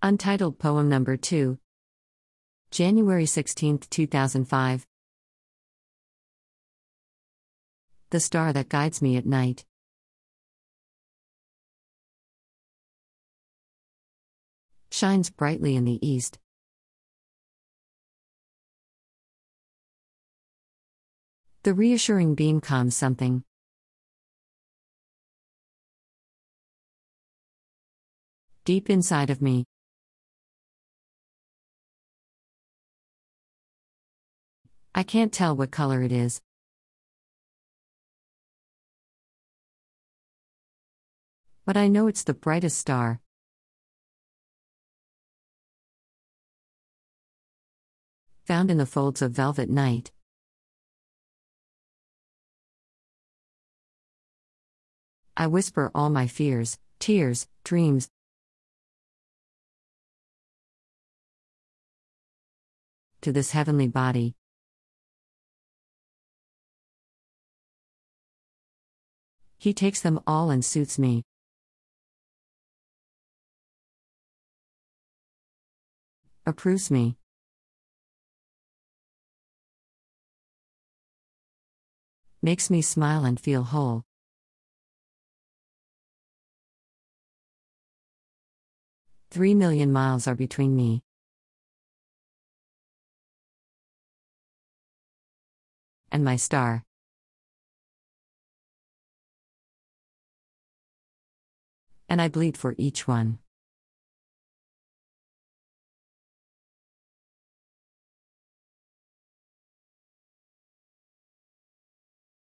Untitled Poem Number 2. January 16, 2005. The star that guides me at night. Shines brightly in the east. The reassuring beam calms something. Deep inside of me. I can't tell what color it is. But I know it's the brightest star. Found in the folds of velvet night. I whisper all my fears, tears, dreams. To this heavenly body. He takes them all and suits me. Approves me. Makes me smile and feel whole. Three million miles are between me. And my star. And I bleed for each one.